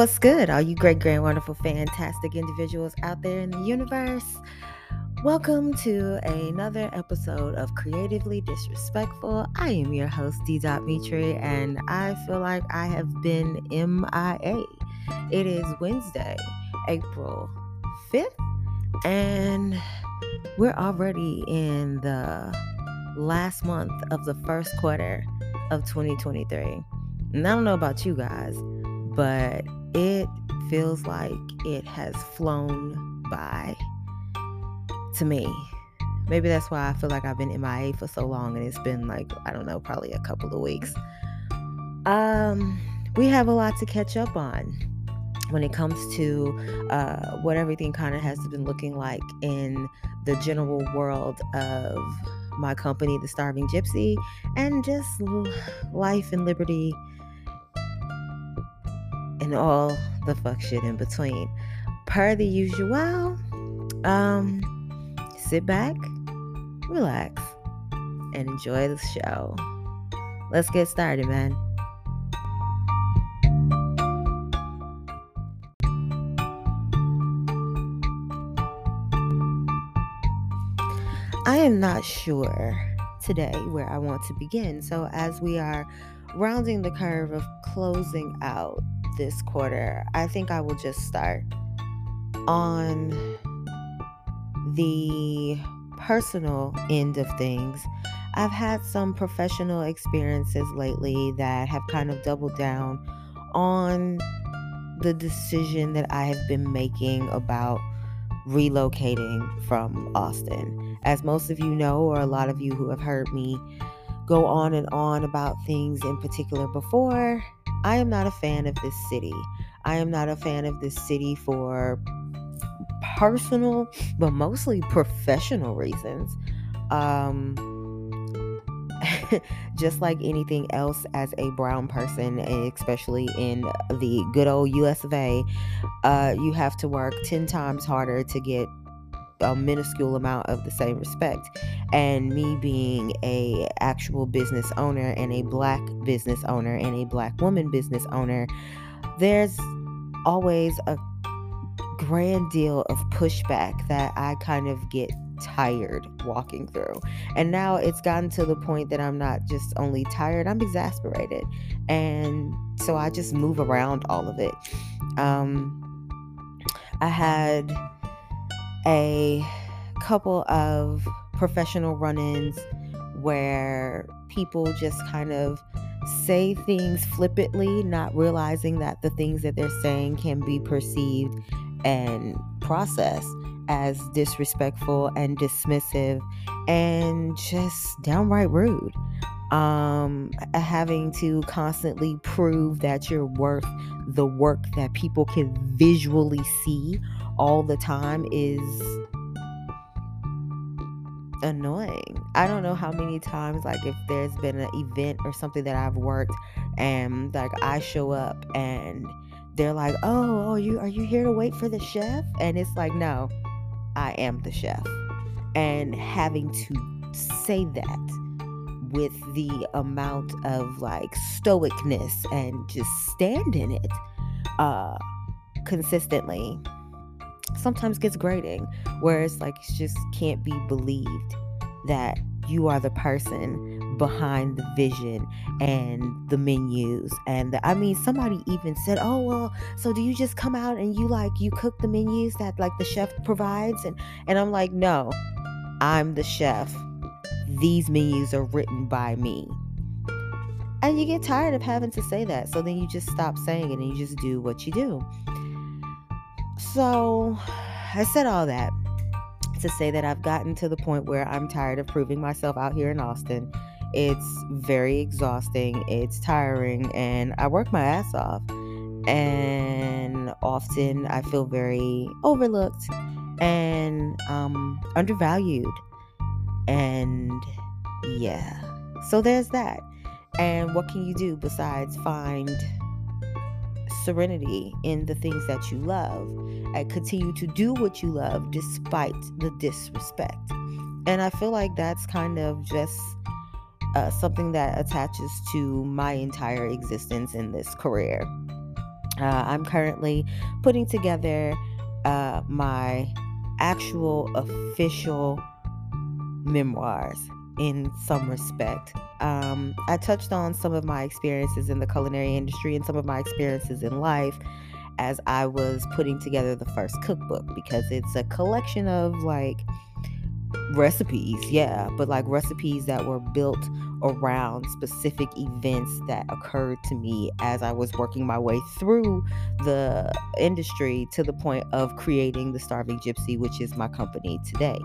What's good, all you great, great, wonderful, fantastic individuals out there in the universe? Welcome to another episode of Creatively Disrespectful. I am your host, D. Mitri, and I feel like I have been MIA. It is Wednesday, April 5th, and we're already in the last month of the first quarter of 2023. And I don't know about you guys, but it feels like it has flown by to me. Maybe that's why I feel like I've been MIA for so long and it's been like, I don't know, probably a couple of weeks. Um, we have a lot to catch up on when it comes to uh, what everything kind of has been looking like in the general world of my company, The Starving Gypsy, and just life and liberty and all the fuck shit in between. Per the usual, um, sit back, relax, and enjoy the show. Let's get started, man. I am not sure today where I want to begin. So, as we are rounding the curve of closing out this quarter, I think I will just start on the personal end of things. I've had some professional experiences lately that have kind of doubled down on the decision that I have been making about relocating from Austin. As most of you know, or a lot of you who have heard me go on and on about things in particular before, I am not a fan of this city. I am not a fan of this city for personal, but mostly professional reasons. Um, just like anything else as a brown person, especially in the good old US of A, uh, you have to work 10 times harder to get a minuscule amount of the same respect and me being a actual business owner and a black business owner and a black woman business owner there's always a grand deal of pushback that I kind of get tired walking through. And now it's gotten to the point that I'm not just only tired, I'm exasperated. And so I just move around all of it. Um I had a couple of professional run ins where people just kind of say things flippantly, not realizing that the things that they're saying can be perceived and processed as disrespectful and dismissive and just downright rude. Um, having to constantly prove that you're worth the work that people can visually see all the time is annoying. I don't know how many times like if there's been an event or something that I've worked and like I show up and they're like, "Oh, oh, you are you here to wait for the chef?" And it's like, "No, I am the chef." And having to say that with the amount of like stoicness and just stand in it uh consistently sometimes gets grating where it's like it just can't be believed that you are the person behind the vision and the menus and the, i mean somebody even said oh well so do you just come out and you like you cook the menus that like the chef provides? And and i'm like no i'm the chef. These menus are written by me. And you get tired of having to say that so then you just stop saying it and you just do what you do so I said all that to say that I've gotten to the point where I'm tired of proving myself out here in Austin. It's very exhausting, it's tiring, and I work my ass off. And often I feel very overlooked and um, undervalued. And yeah, so there's that. And what can you do besides find serenity in the things that you love and continue to do what you love despite the disrespect. And I feel like that's kind of just uh, something that attaches to my entire existence in this career. Uh, I'm currently putting together uh, my actual official memoirs in some respect. Um, I touched on some of my experiences in the culinary industry and some of my experiences in life as I was putting together the first cookbook because it's a collection of like recipes, yeah, but like recipes that were built around specific events that occurred to me as I was working my way through the industry to the point of creating the Starving Gypsy, which is my company today.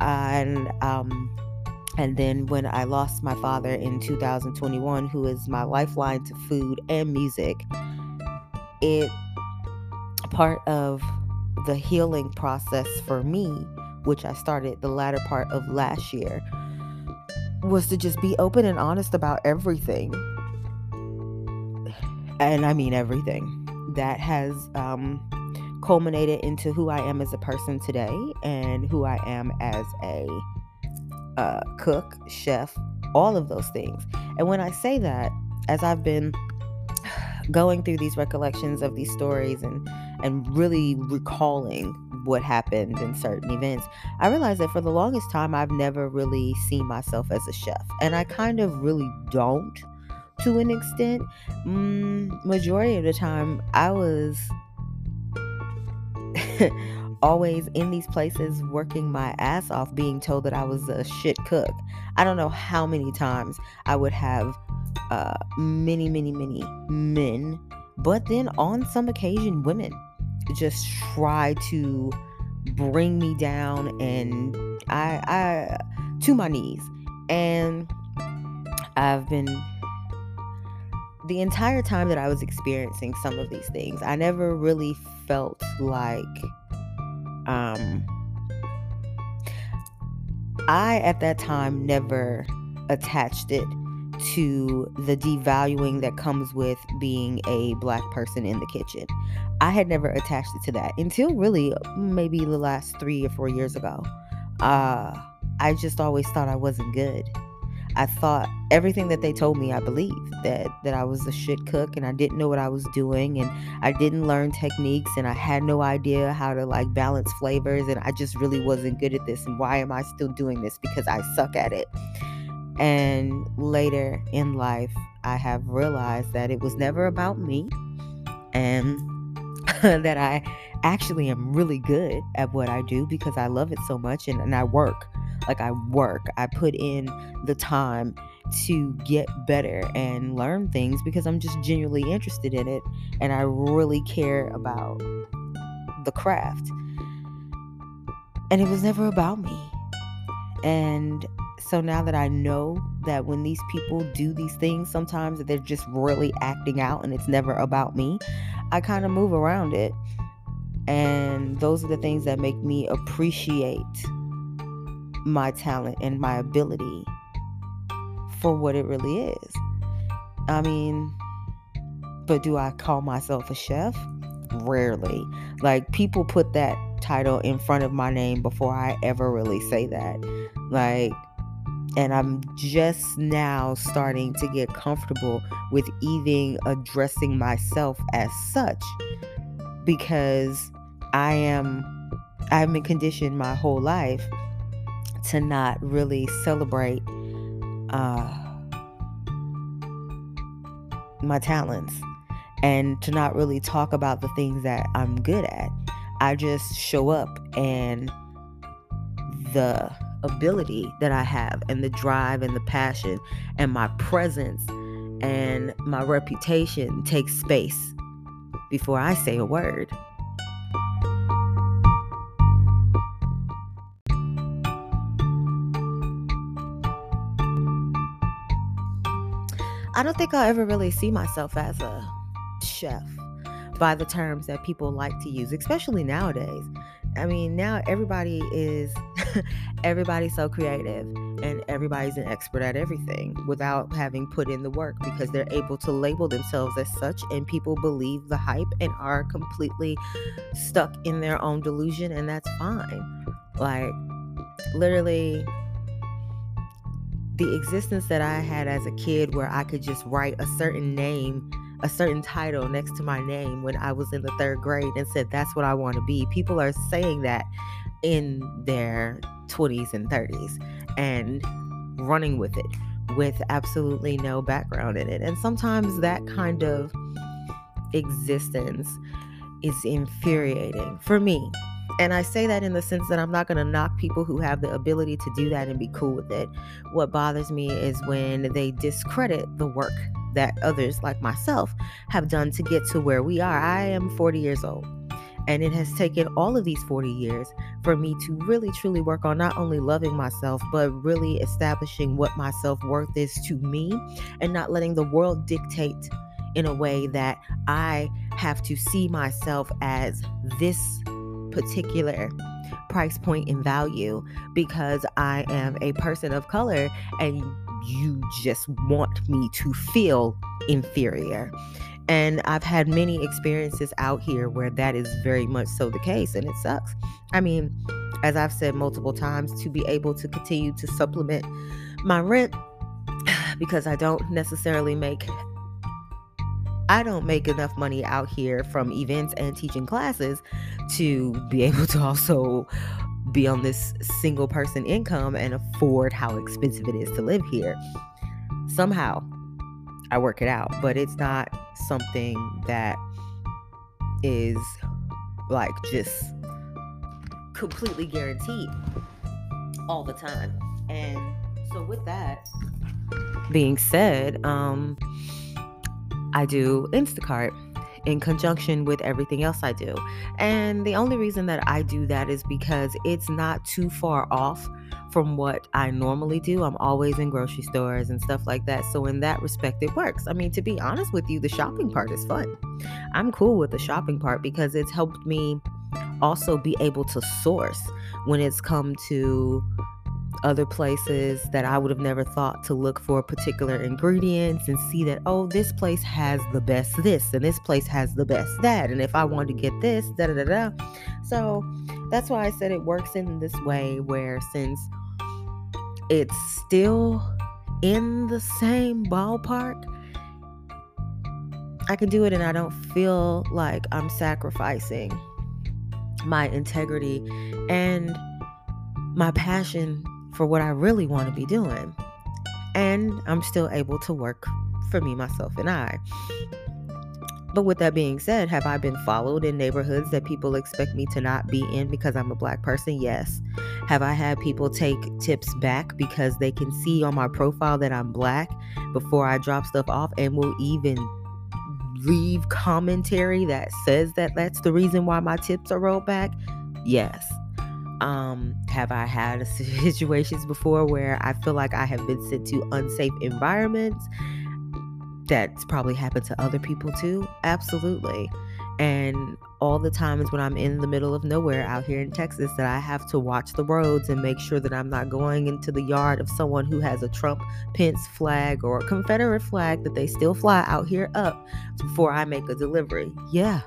And um and then when I lost my father in 2021, who is my lifeline to food and music, it part of the healing process for me, which I started the latter part of last year, was to just be open and honest about everything. And I mean everything that has um, culminated into who I am as a person today and who I am as a uh, cook, chef, all of those things. And when I say that, as I've been going through these recollections of these stories and and really recalling what happened in certain events, I realized that for the longest time I've never really seen myself as a chef, and I kind of really don't to an extent. Mm, majority of the time, I was always in these places working my ass off being told that I was a shit cook. I don't know how many times I would have uh, many, many, many men, but then on some occasion, women just try to bring me down and I, I to my knees. And I've been the entire time that I was experiencing some of these things, I never really felt like um, I at that time never attached it to the devaluing that comes with being a black person in the kitchen. I had never attached it to that until really maybe the last three or four years ago. Uh, I just always thought I wasn't good. I thought everything that they told me I believed that that I was a shit cook and I didn't know what I was doing and I didn't learn techniques and I had no idea how to like balance flavors and I just really wasn't good at this and why am I still doing this because I suck at it. And later in life I have realized that it was never about me and that I actually am really good at what I do because I love it so much and, and I work like I work, I put in the time to get better and learn things because I'm just genuinely interested in it and I really care about the craft. And it was never about me. And so now that I know that when these people do these things, sometimes that they're just really acting out and it's never about me, I kind of move around it. And those are the things that make me appreciate my talent and my ability for what it really is. I mean, but do I call myself a chef? Rarely. Like, people put that title in front of my name before I ever really say that. Like, and I'm just now starting to get comfortable with even addressing myself as such because I am I've been conditioned my whole life to not really celebrate uh, my talents and to not really talk about the things that I'm good at. I just show up and the ability that I have and the drive and the passion and my presence and my reputation takes space before I say a word. I don't think I'll ever really see myself as a chef by the terms that people like to use, especially nowadays. I mean, now everybody is everybody's so creative and everybody's an expert at everything without having put in the work because they're able to label themselves as such and people believe the hype and are completely stuck in their own delusion and that's fine. Like literally the existence that I had as a kid where I could just write a certain name a certain title next to my name when I was in the third grade and said, That's what I want to be. People are saying that in their 20s and 30s and running with it with absolutely no background in it. And sometimes that kind of existence is infuriating for me. And I say that in the sense that I'm not going to knock people who have the ability to do that and be cool with it. What bothers me is when they discredit the work that others like myself have done to get to where we are. I am 40 years old. And it has taken all of these 40 years for me to really truly work on not only loving myself, but really establishing what my self worth is to me and not letting the world dictate in a way that I have to see myself as this particular price point in value because I am a person of color and you just want me to feel inferior. And I've had many experiences out here where that is very much so the case, and it sucks. I mean, as I've said multiple times, to be able to continue to supplement my rent because I don't necessarily make I don't make enough money out here from events and teaching classes to be able to also be on this single person income and afford how expensive it is to live here. Somehow I work it out, but it's not something that is like just completely guaranteed all the time. And so with that being said, um I do Instacart in conjunction with everything else I do. And the only reason that I do that is because it's not too far off from what I normally do. I'm always in grocery stores and stuff like that. So, in that respect, it works. I mean, to be honest with you, the shopping part is fun. I'm cool with the shopping part because it's helped me also be able to source when it's come to other places that I would have never thought to look for particular ingredients and see that, oh, this place has the best this and this place has the best that. And if I want to get this, da da da da. So that's why I said it works in this way where since it's still in the same ballpark, I can do it and I don't feel like I'm sacrificing my integrity and my passion for what I really want to be doing. And I'm still able to work for me, myself, and I. But with that being said, have I been followed in neighborhoods that people expect me to not be in because I'm a black person? Yes. Have I had people take tips back because they can see on my profile that I'm black before I drop stuff off and will even leave commentary that says that that's the reason why my tips are rolled back? Yes. Um, have I had situations before where I feel like I have been sent to unsafe environments? That's probably happened to other people too. Absolutely. And all the times when I'm in the middle of nowhere out here in Texas, that I have to watch the roads and make sure that I'm not going into the yard of someone who has a Trump Pence flag or a Confederate flag that they still fly out here up before I make a delivery. Yeah,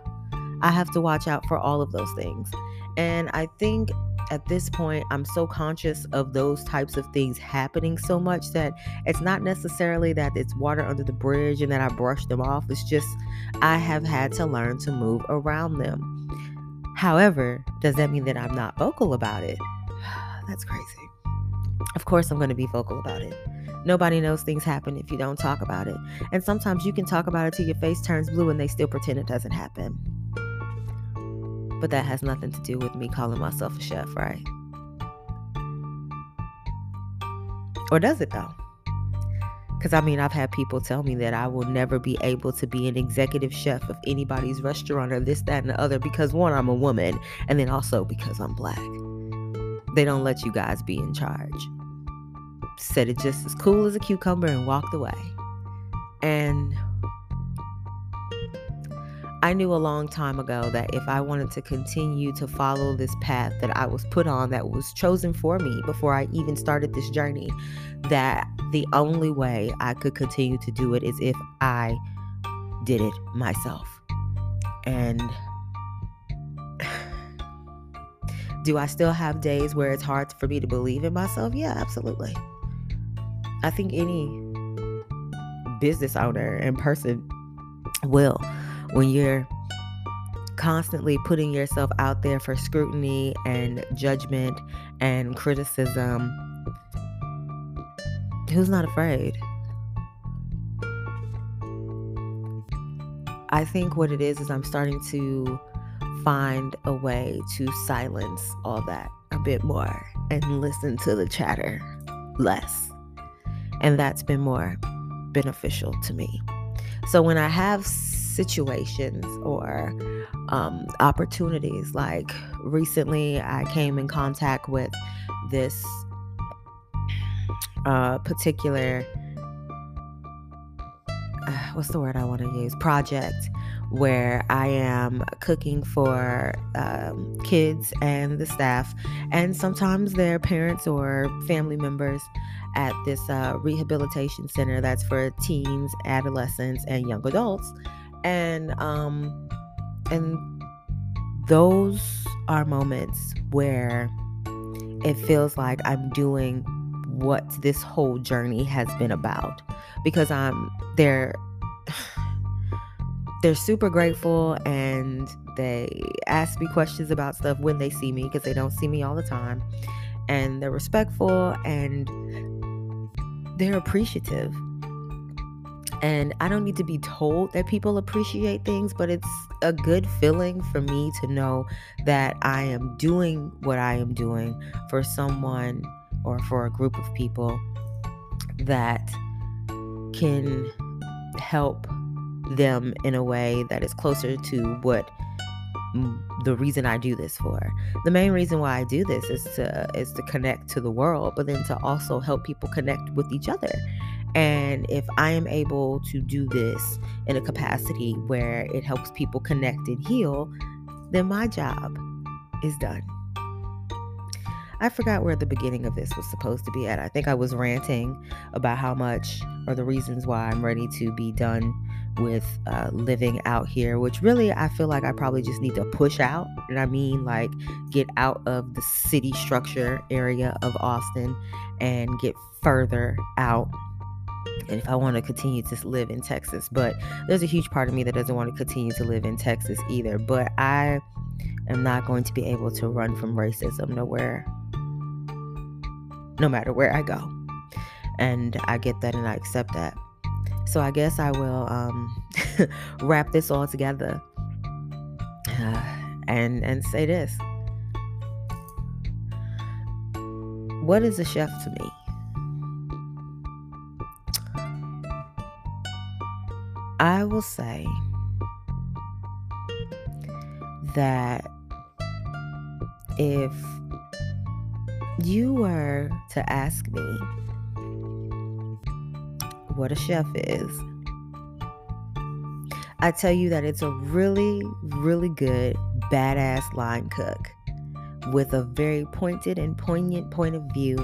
I have to watch out for all of those things. And I think at this point, I'm so conscious of those types of things happening so much that it's not necessarily that it's water under the bridge and that I brush them off. It's just I have had to learn to move around them. However, does that mean that I'm not vocal about it? That's crazy. Of course, I'm going to be vocal about it. Nobody knows things happen if you don't talk about it. And sometimes you can talk about it till your face turns blue and they still pretend it doesn't happen. But that has nothing to do with me calling myself a chef, right? Or does it though? Because I mean, I've had people tell me that I will never be able to be an executive chef of anybody's restaurant or this, that, and the other because one, I'm a woman, and then also because I'm black. They don't let you guys be in charge. Said it just as cool as a cucumber and walked away. And I knew a long time ago that if I wanted to continue to follow this path that I was put on, that was chosen for me before I even started this journey, that the only way I could continue to do it is if I did it myself. And do I still have days where it's hard for me to believe in myself? Yeah, absolutely. I think any business owner and person will when you're constantly putting yourself out there for scrutiny and judgment and criticism who's not afraid I think what it is is I'm starting to find a way to silence all that a bit more and listen to the chatter less. And that's been more beneficial to me. So when I have situations or um, opportunities, like recently I came in contact with this uh, particular uh, what's the word I want to use? Project where I am cooking for um, kids and the staff, and sometimes their parents or family members at this uh, rehabilitation center that's for teens, adolescents, and young adults. And um, and those are moments where it feels like I'm doing what this whole journey has been about. Because I'm they're they're super grateful and they ask me questions about stuff when they see me because they don't see me all the time. And they're respectful and they're appreciative and I don't need to be told that people appreciate things, but it's a good feeling for me to know that I am doing what I am doing for someone or for a group of people that can help them in a way that is closer to what the reason I do this for. The main reason why I do this is to is to connect to the world, but then to also help people connect with each other. And if I am able to do this in a capacity where it helps people connect and heal, then my job is done. I forgot where the beginning of this was supposed to be at. I think I was ranting about how much or the reasons why I'm ready to be done with uh, living out here, which really I feel like I probably just need to push out. And I mean, like, get out of the city structure area of Austin and get further out. And if I want to continue to live in Texas, but there's a huge part of me that doesn't want to continue to live in Texas either. But I am not going to be able to run from racism nowhere no matter where I go. And I get that and I accept that. So I guess I will um, wrap this all together uh, and and say this. What is a chef to me? I will say that if you were to ask me what a chef is, I tell you that it's a really, really good, badass line cook with a very pointed and poignant point of view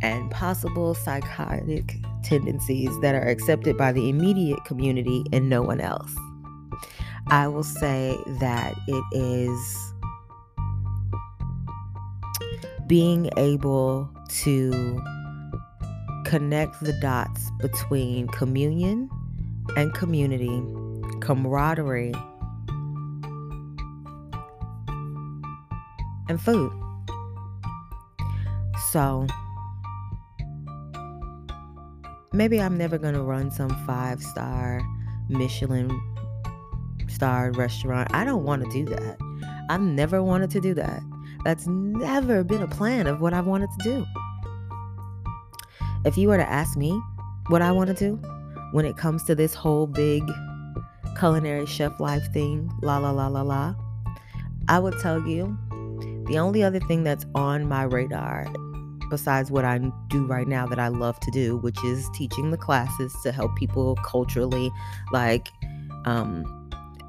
and possible psychotic tendencies that are accepted by the immediate community and no one else. I will say that it is being able to connect the dots between communion and community, camaraderie, and food. So, maybe I'm never going to run some five star Michelin starred restaurant. I don't want to do that. I've never wanted to do that. That's never been a plan of what I've wanted to do. If you were to ask me what I want to do when it comes to this whole big culinary chef life thing, la la la la la, I would tell you the only other thing that's on my radar besides what I do right now that I love to do, which is teaching the classes to help people culturally, like, um,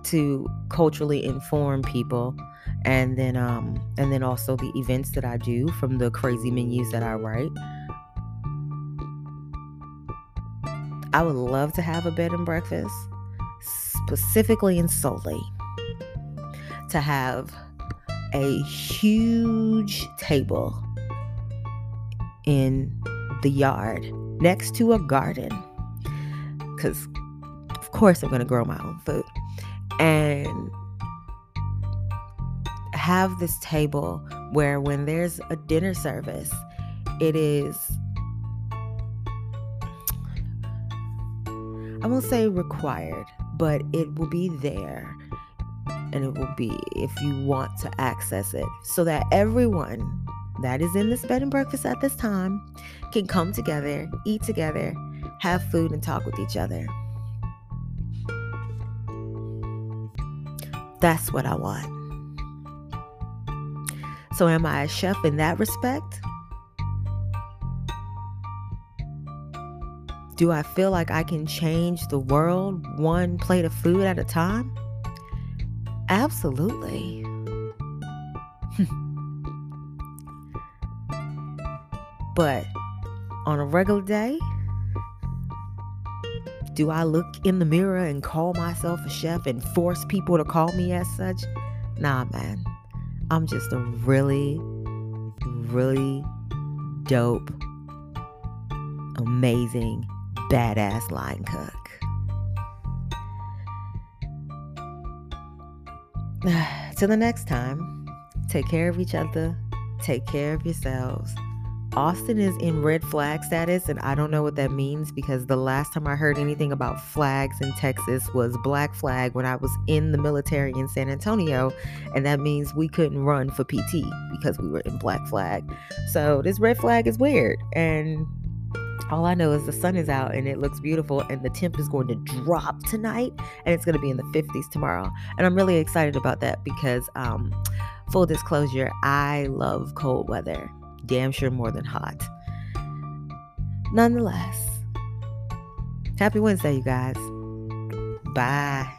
to culturally inform people and then um and then also the events that I do from the crazy menus that I write. I would love to have a bed and breakfast, specifically in Sully, to have a huge table in the yard next to a garden. Because, of course, I'm going to grow my own food. And have this table where when there's a dinner service, it is I won't say required, but it will be there and it will be if you want to access it so that everyone that is in this bed and breakfast at this time can come together, eat together, have food, and talk with each other. That's what I want. So, am I a chef in that respect? Do I feel like I can change the world one plate of food at a time? Absolutely. But on a regular day, do I look in the mirror and call myself a chef and force people to call me as such? Nah, man. I'm just a really, really dope, amazing badass line cook. Till the next time, take care of each other, take care of yourselves. Austin is in red flag status, and I don't know what that means because the last time I heard anything about flags in Texas was black flag when I was in the military in San Antonio, and that means we couldn't run for PT because we were in black flag. So this red flag is weird, and all I know is the sun is out and it looks beautiful, and the temp is going to drop tonight, and it's going to be in the 50s tomorrow. And I'm really excited about that because, um, full disclosure, I love cold weather, damn sure more than hot. Nonetheless, happy Wednesday, you guys. Bye.